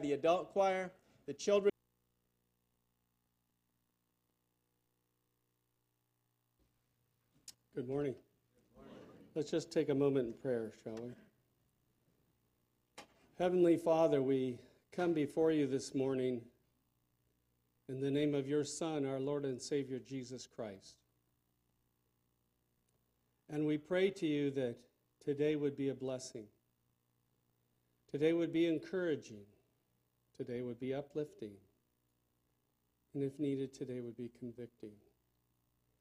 the adult choir, the children. Good morning. Let's just take a moment in prayer, shall we? Heavenly Father, we come before you this morning in the name of your Son, our Lord and Savior, Jesus Christ. And we pray to you that today would be a blessing. Today would be encouraging. Today would be uplifting. And if needed, today would be convicting.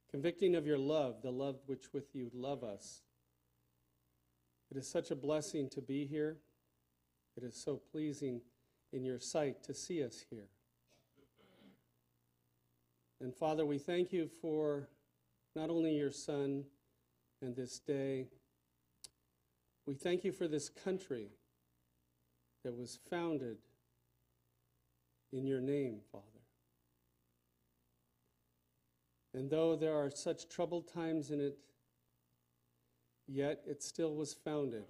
Convicting of your love, the love which with you love us. It is such a blessing to be here. It is so pleasing in your sight to see us here. And Father, we thank you for not only your Son and this day, we thank you for this country that was founded in your name, Father. And though there are such troubled times in it, yet it still was founded,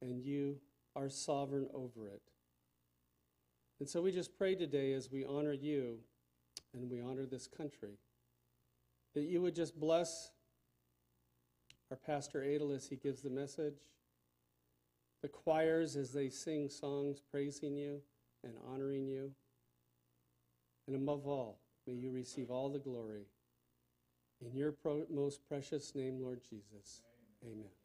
and you are sovereign over it. And so we just pray today as we honor you and we honor this country that you would just bless our Pastor Adel as he gives the message, the choirs as they sing songs praising you and honoring you. And above all, may you receive all the glory. In your pro- most precious name, Lord Jesus. Amen.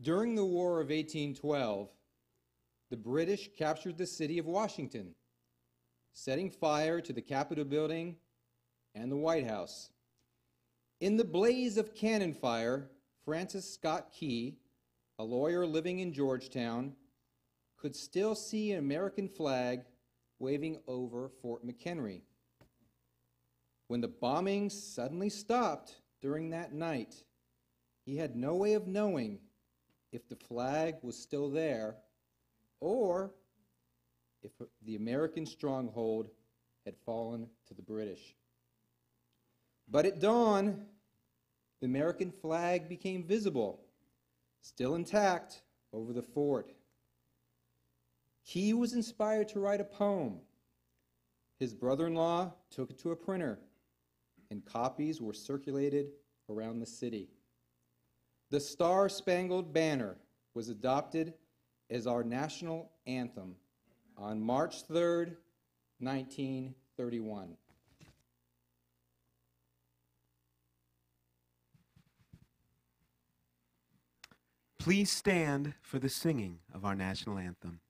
During the War of 1812, the British captured the city of Washington, setting fire to the Capitol building and the White House. In the blaze of cannon fire, Francis Scott Key, a lawyer living in Georgetown, could still see an American flag waving over Fort McHenry. When the bombing suddenly stopped during that night, he had no way of knowing if the flag was still there or if the American stronghold had fallen to the British. But at dawn, the American flag became visible, still intact, over the fort. Key was inspired to write a poem. His brother in law took it to a printer, and copies were circulated around the city. The Star Spangled Banner was adopted as our national anthem on March 3rd, 1931. Please stand for the singing of our national anthem.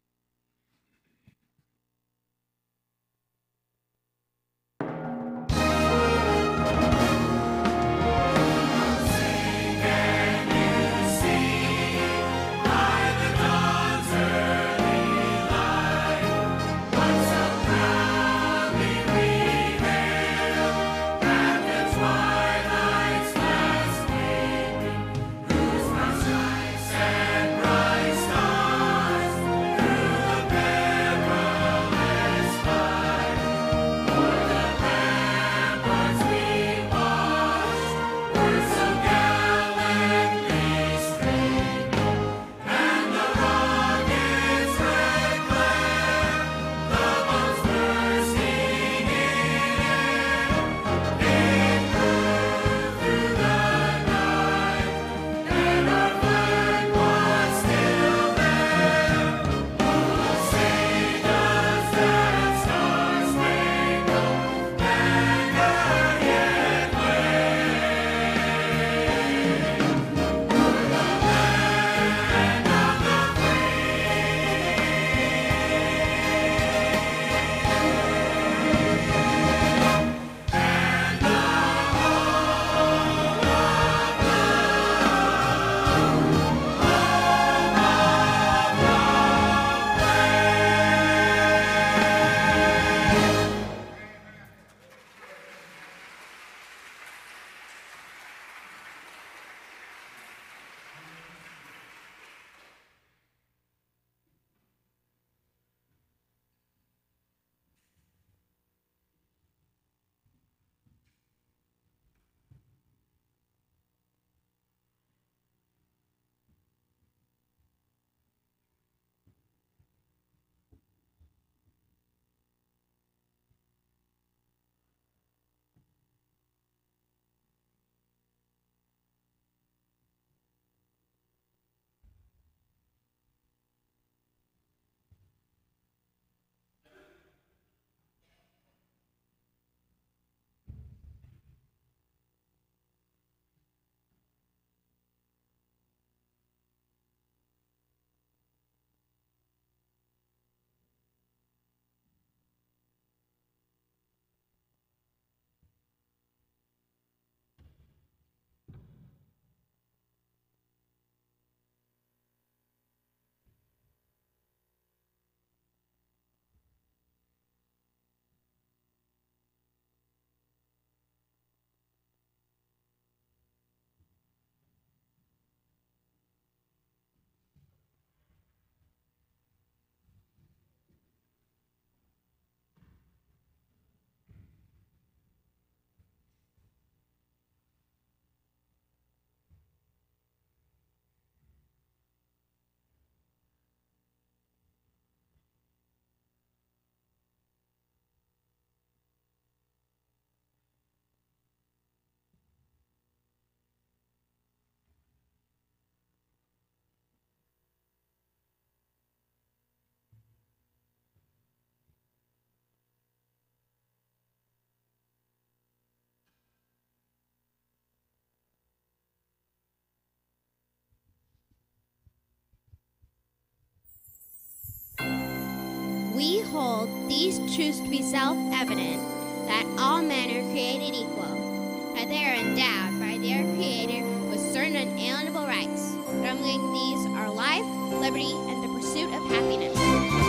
These truths to be self evident that all men are created equal, that they are endowed by their Creator with certain unalienable rights. But among these are life, liberty, and the pursuit of happiness.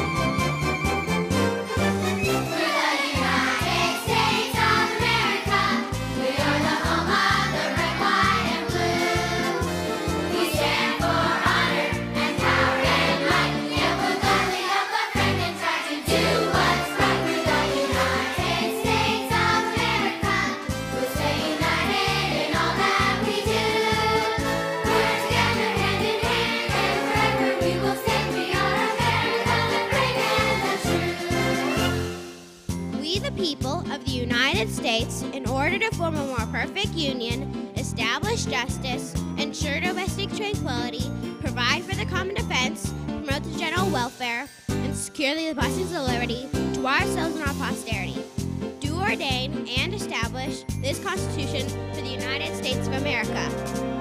To form a more perfect union, establish justice, ensure domestic tranquility, provide for the common defense, promote the general welfare, and secure the blessings of liberty to ourselves and our posterity, do ordain and establish this Constitution for the United States of America. America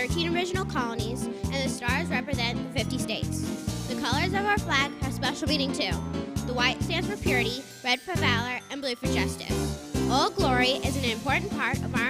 13 original colonies, and the stars represent the 50 states. The colors of our flag have special meaning too. The white stands for purity, red for valor, and blue for justice. Old Glory is an important part of our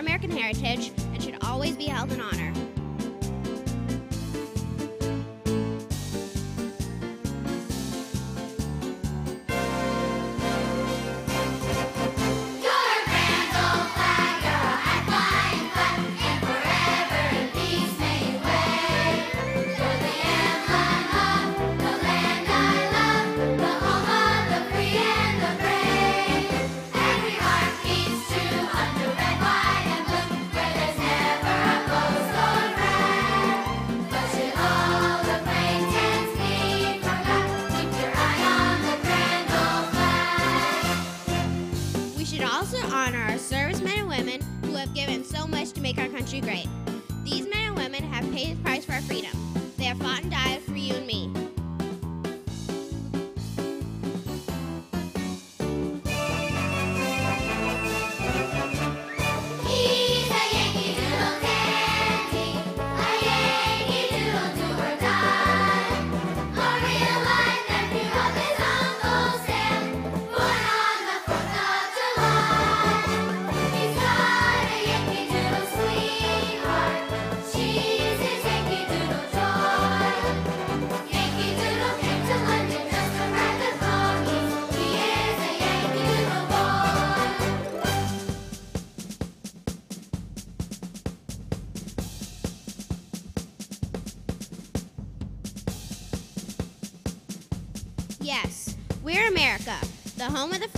the home of the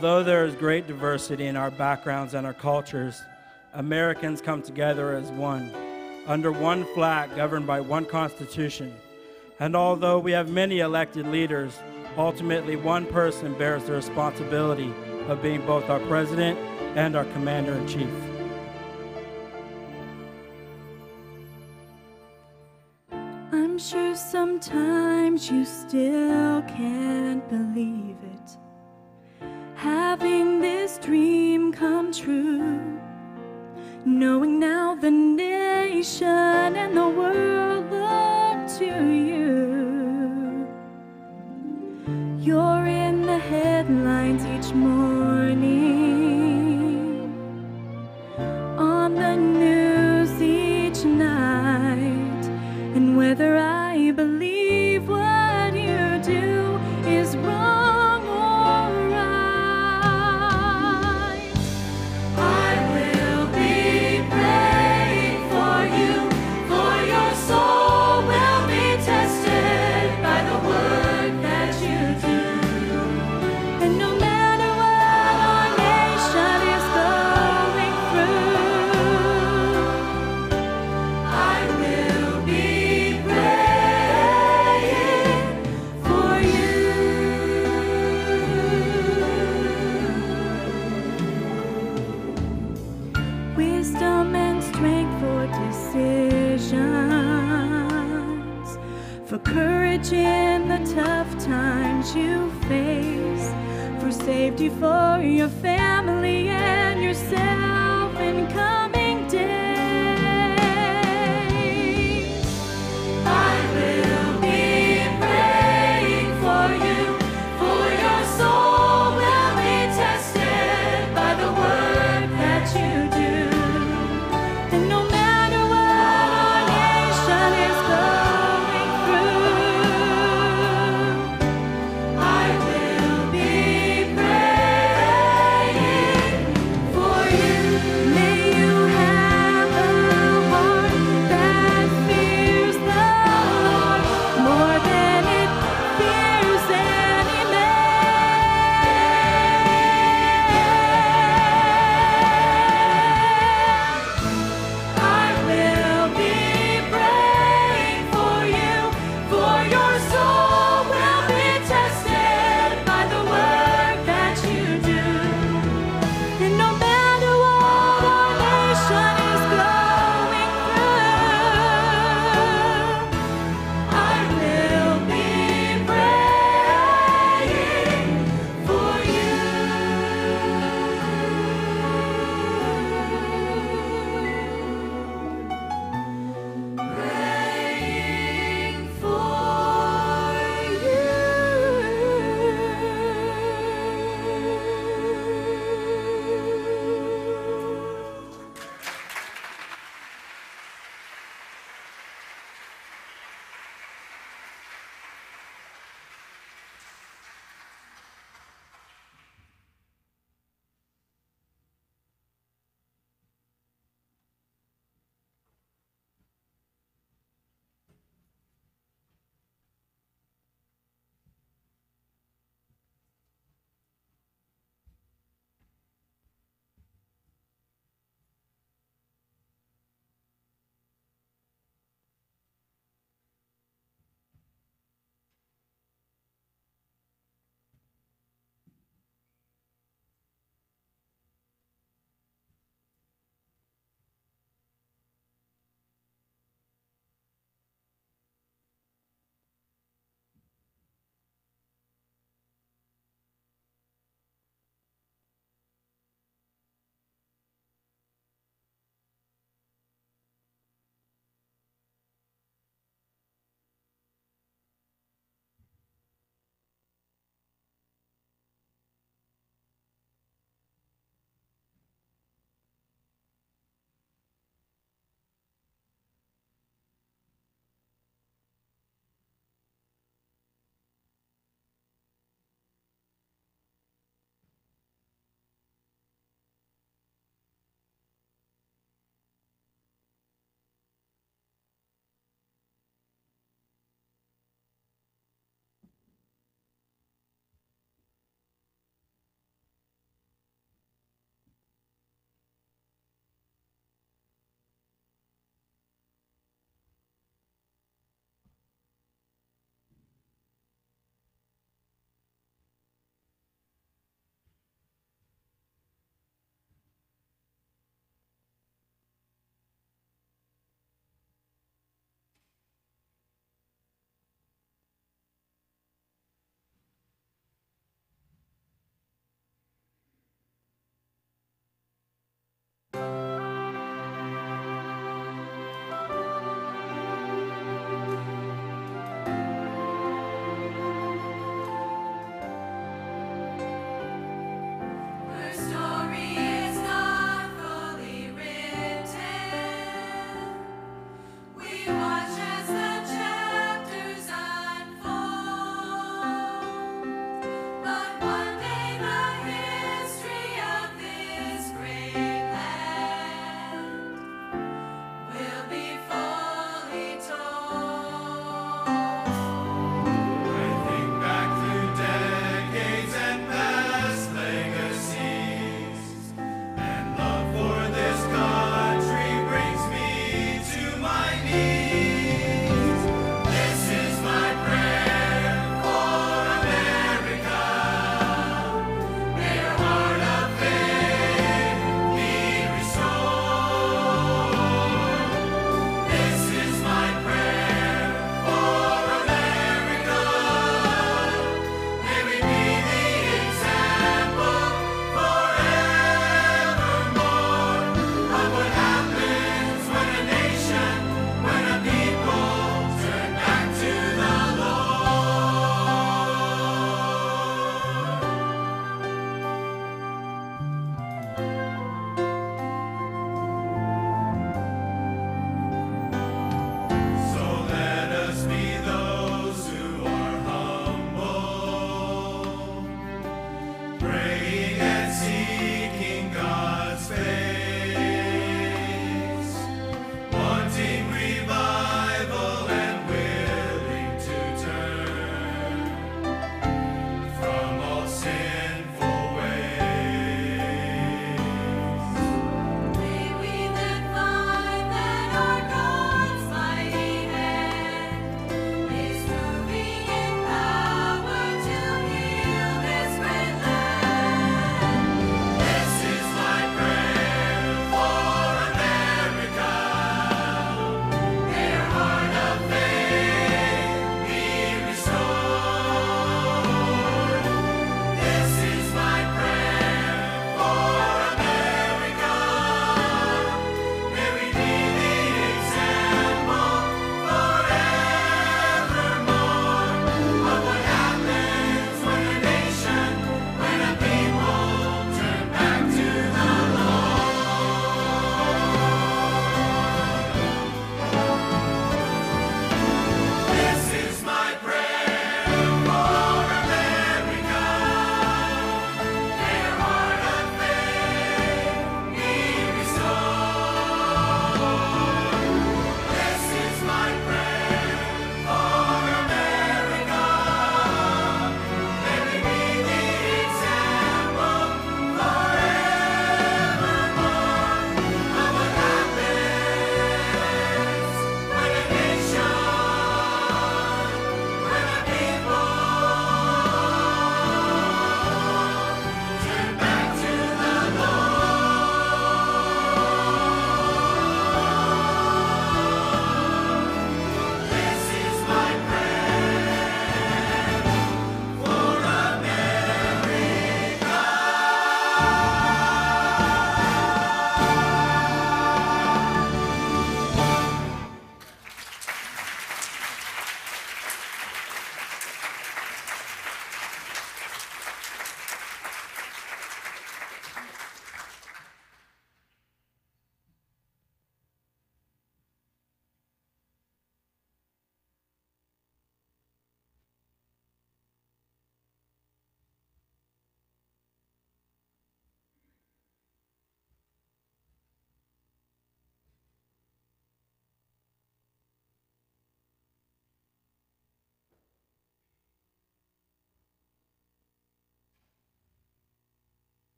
Although there is great diversity in our backgrounds and our cultures, Americans come together as one, under one flag governed by one constitution. And although we have many elected leaders, ultimately one person bears the responsibility of being both our president and our commander in chief. I'm sure sometimes you still can't believe it. Having this dream come true. Knowing now the nation and the world look to you. You're in the headlines each morning.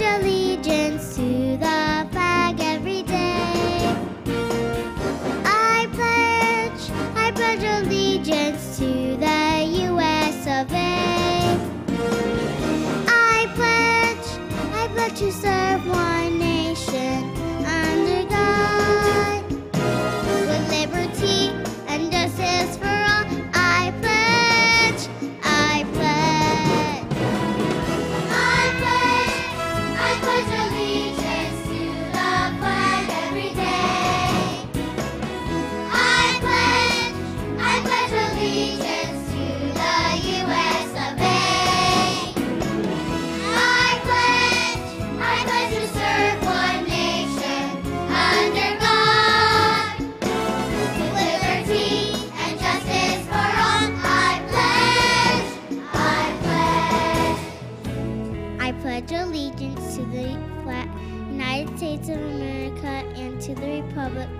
Allegiance to the flag every day. I pledge, I pledge allegiance to the U.S. of A. I pledge, I pledge to serve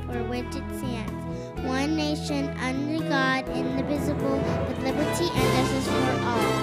for which it stands, one nation under God, indivisible, with liberty and justice for all.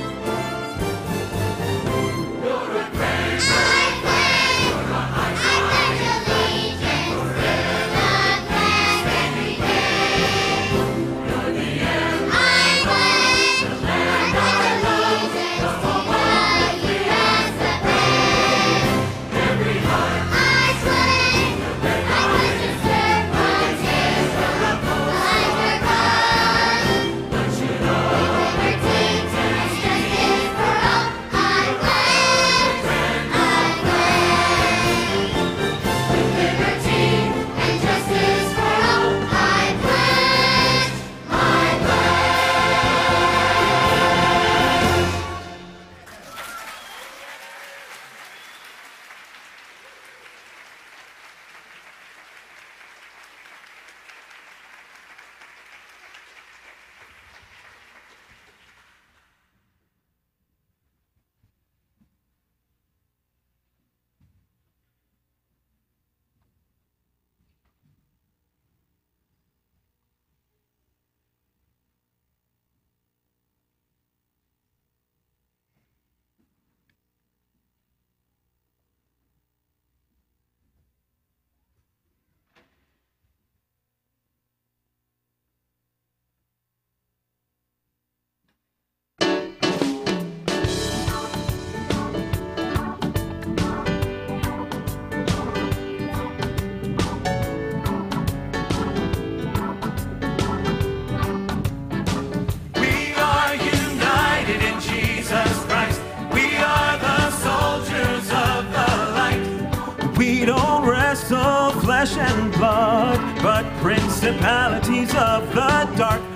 Flesh and blood, but principalities of the dark.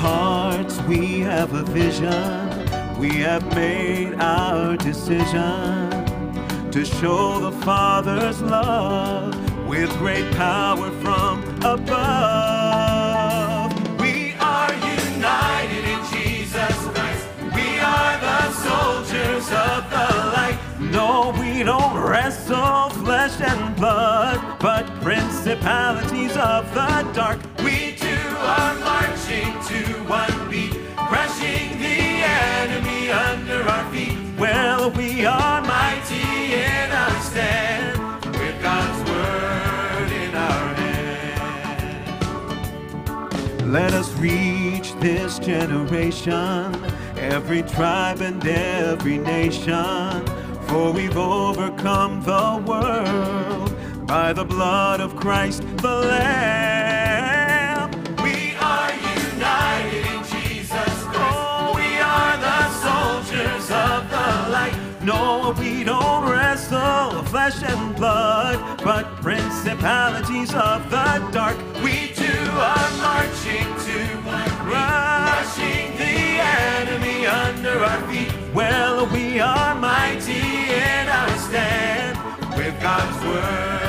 Hearts we have a vision. We have made our decision to show the Father's love with great power from above. We are united in Jesus Christ. We are the soldiers of the light. No, we don't wrestle flesh and blood, but principalities of the dark. We too are marching to one beat, crushing the enemy under our feet. Well, we are Mighty in our stand, with God's word in our hand. Let us reach this generation, every tribe and every nation, for we've overcome the world by the blood of Christ the Lamb. No, we don't wrestle flesh and blood, but principalities of the dark. We too are marching to crushing the enemy under our feet. Well, we are mighty in our stand with God's word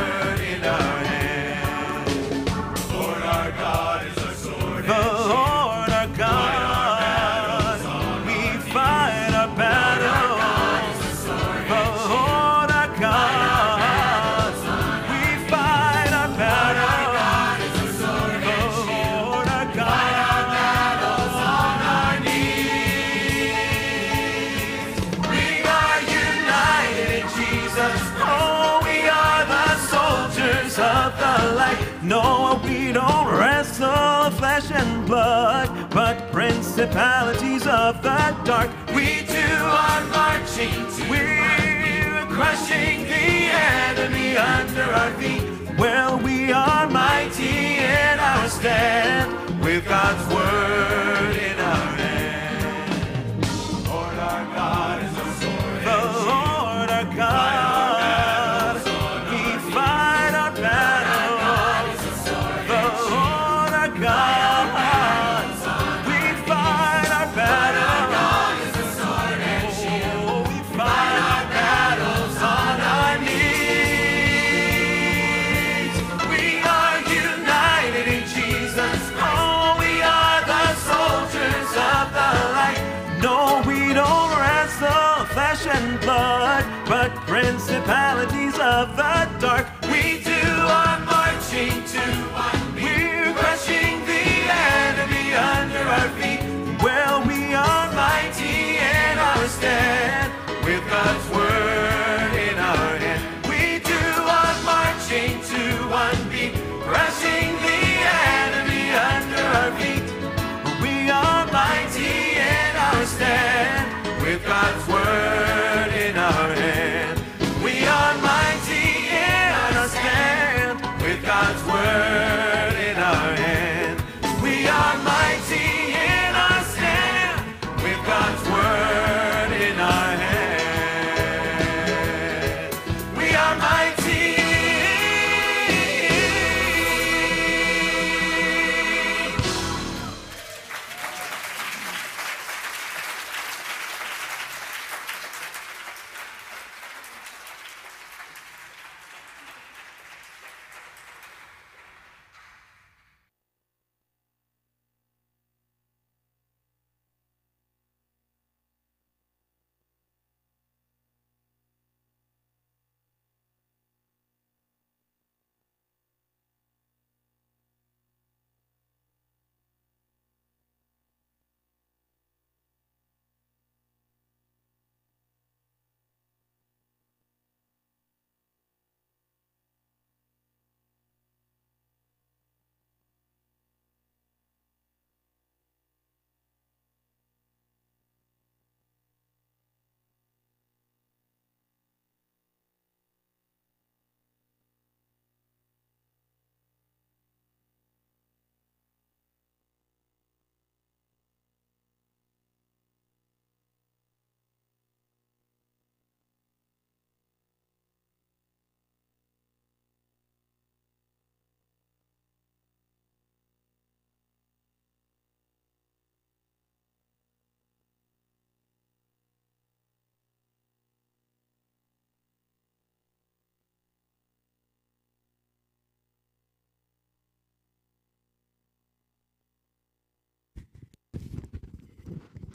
We don't wrestle flesh and blood, but principalities of the dark. We too are marching. We're crushing the enemy under our feet. Well, we are mighty in our stand with God's word principalities of the dark. We do are marching to one beat. We're crushing the enemy under our feet. Well, we are mighty in our stand with God's word in our hand. We do are marching to one beat, crushing the enemy under our feet. We are mighty in our stand with God's word in our hand.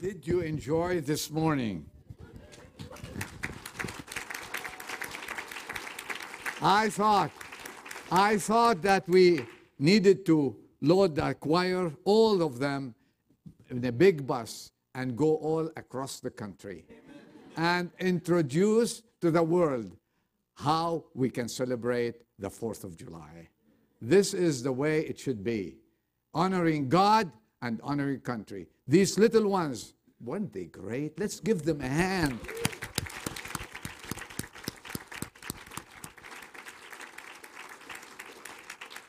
Did you enjoy this morning? I thought, I thought that we needed to load the choir, all of them, in a big bus and go all across the country and introduce to the world how we can celebrate the 4th of July. This is the way it should be honoring God and honoring country. These little ones, weren't they great? Let's give them a hand.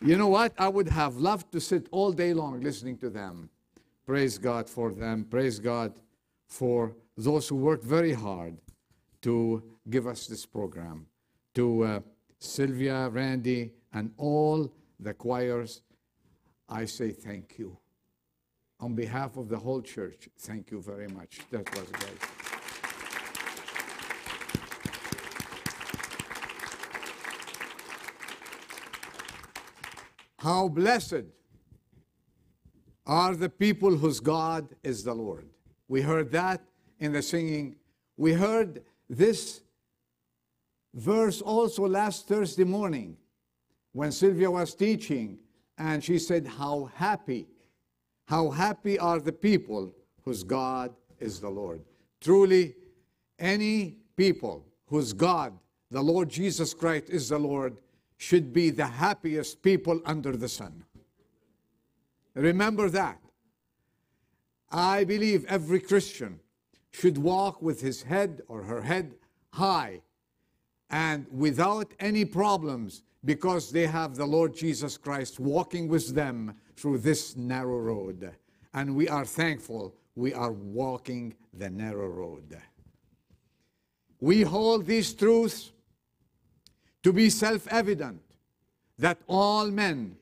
You know what? I would have loved to sit all day long listening to them. Praise God for them. Praise God for those who worked very hard to give us this program, to uh, Sylvia, Randy, and all the choirs, I say thank you. On behalf of the whole church, thank you very much. That was great. How blessed are the people whose God is the Lord. We heard that in the singing. We heard this verse also last Thursday morning when Sylvia was teaching, and she said, How happy, how happy are the people whose God is the Lord. Truly, any people whose God, the Lord Jesus Christ, is the Lord, should be the happiest people under the sun. Remember that. I believe every Christian should walk with his head or her head high and without any problems because they have the Lord Jesus Christ walking with them through this narrow road. And we are thankful we are walking the narrow road. We hold these truths to be self evident that all men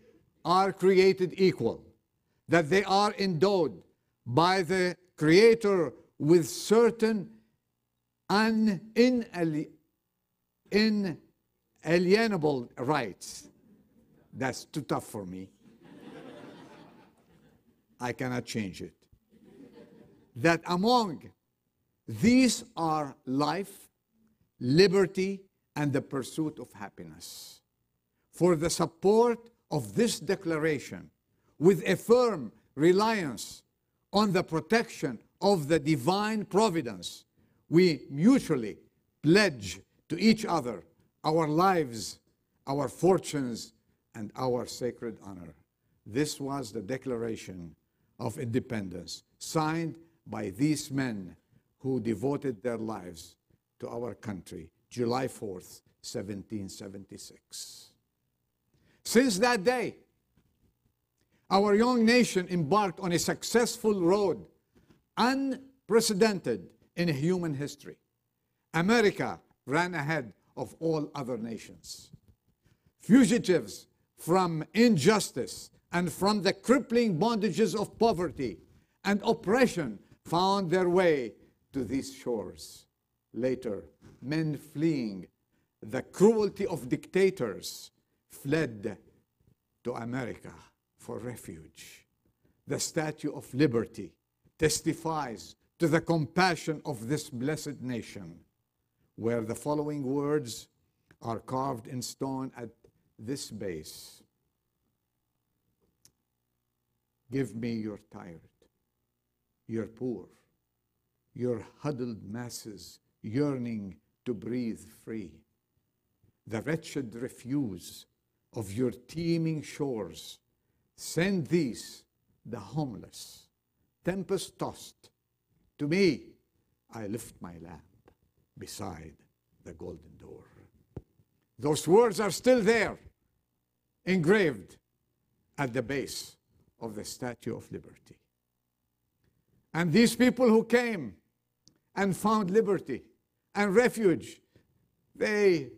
are created equal, that they are endowed by the Creator with certain un- inali- inalienable rights. That's too tough for me. I cannot change it. That among these are life, liberty, and the pursuit of happiness. For the support of this declaration, with a firm reliance on the protection of the divine providence, we mutually pledge to each other our lives, our fortunes, and our sacred honor. This was the Declaration of Independence, signed by these men who devoted their lives to our country, July 4th, 1776. Since that day, our young nation embarked on a successful road unprecedented in human history. America ran ahead of all other nations. Fugitives from injustice and from the crippling bondages of poverty and oppression found their way to these shores. Later, men fleeing the cruelty of dictators fled to America for refuge. The Statue of Liberty testifies to the compassion of this blessed nation, where the following words are carved in stone at this base Give me your tired, your poor, your huddled masses yearning to breathe free, the wretched refuse of your teeming shores. Send these, the homeless, tempest tossed. To me, I lift my lamp beside the golden door. Those words are still there, engraved at the base of the Statue of Liberty. And these people who came and found liberty and refuge, they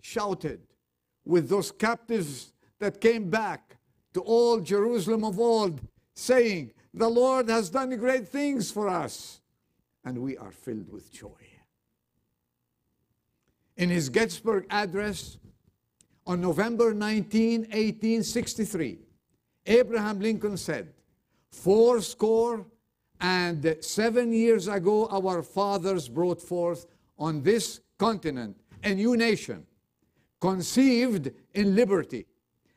shouted with those captives that came back to old Jerusalem of old, saying, The Lord has done great things for us, and we are filled with joy. In his Gettysburg address on November 19, 1863, Abraham Lincoln said, Four score and seven years ago, our fathers brought forth on this continent a new nation, conceived in liberty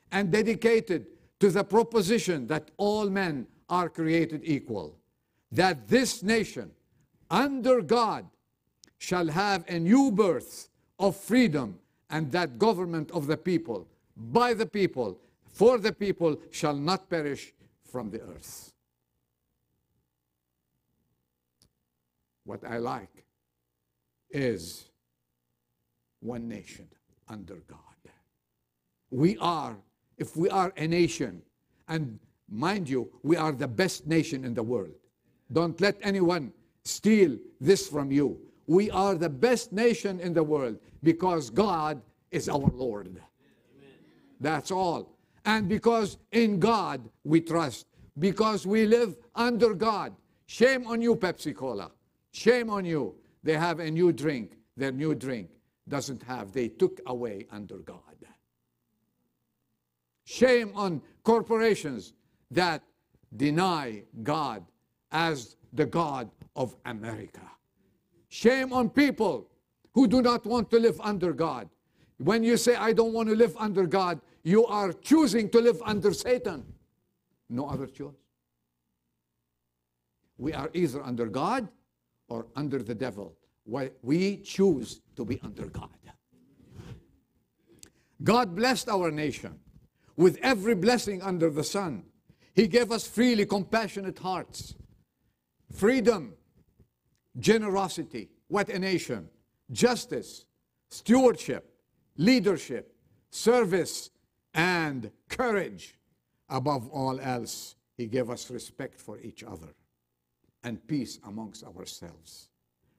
and dedicated to the proposition that all men are created equal, that this nation, under God, shall have a new birth of freedom, and that government of the people, by the people, for the people, shall not perish from the earth. What I like is one nation under God. We are, if we are a nation, and mind you, we are the best nation in the world. Don't let anyone steal this from you. We are the best nation in the world because God is our Lord. That's all. And because in God we trust, because we live under God. Shame on you, Pepsi Cola. Shame on you. They have a new drink. Their new drink doesn't have, they took away under God. Shame on corporations that deny God as the God of America. Shame on people who do not want to live under God. When you say, I don't want to live under God, you are choosing to live under Satan. No other choice. We are either under God or under the devil. We choose to be under God. God blessed our nation with every blessing under the sun. He gave us freely compassionate hearts, freedom, generosity. What a nation! Justice, stewardship, leadership, service, and courage. Above all else, He gave us respect for each other and peace amongst ourselves.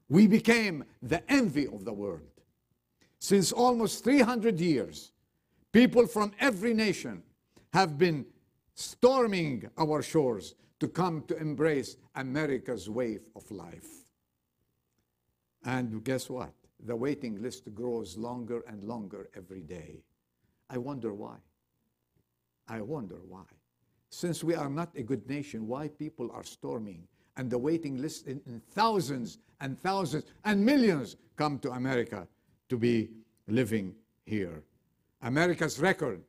We became the envy of the world. Since almost 300 years, people from every nation have been storming our shores to come to embrace America's way of life. And guess what? The waiting list grows longer and longer every day. I wonder why. I wonder why. Since we are not a good nation, why people are storming and the waiting list in, in thousands and thousands and millions come to America to be living here. America's record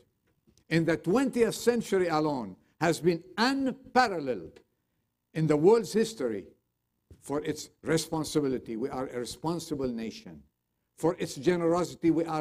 in the 20th century alone has been unparalleled in the world's history for its responsibility. We are a responsible nation. For its generosity, we are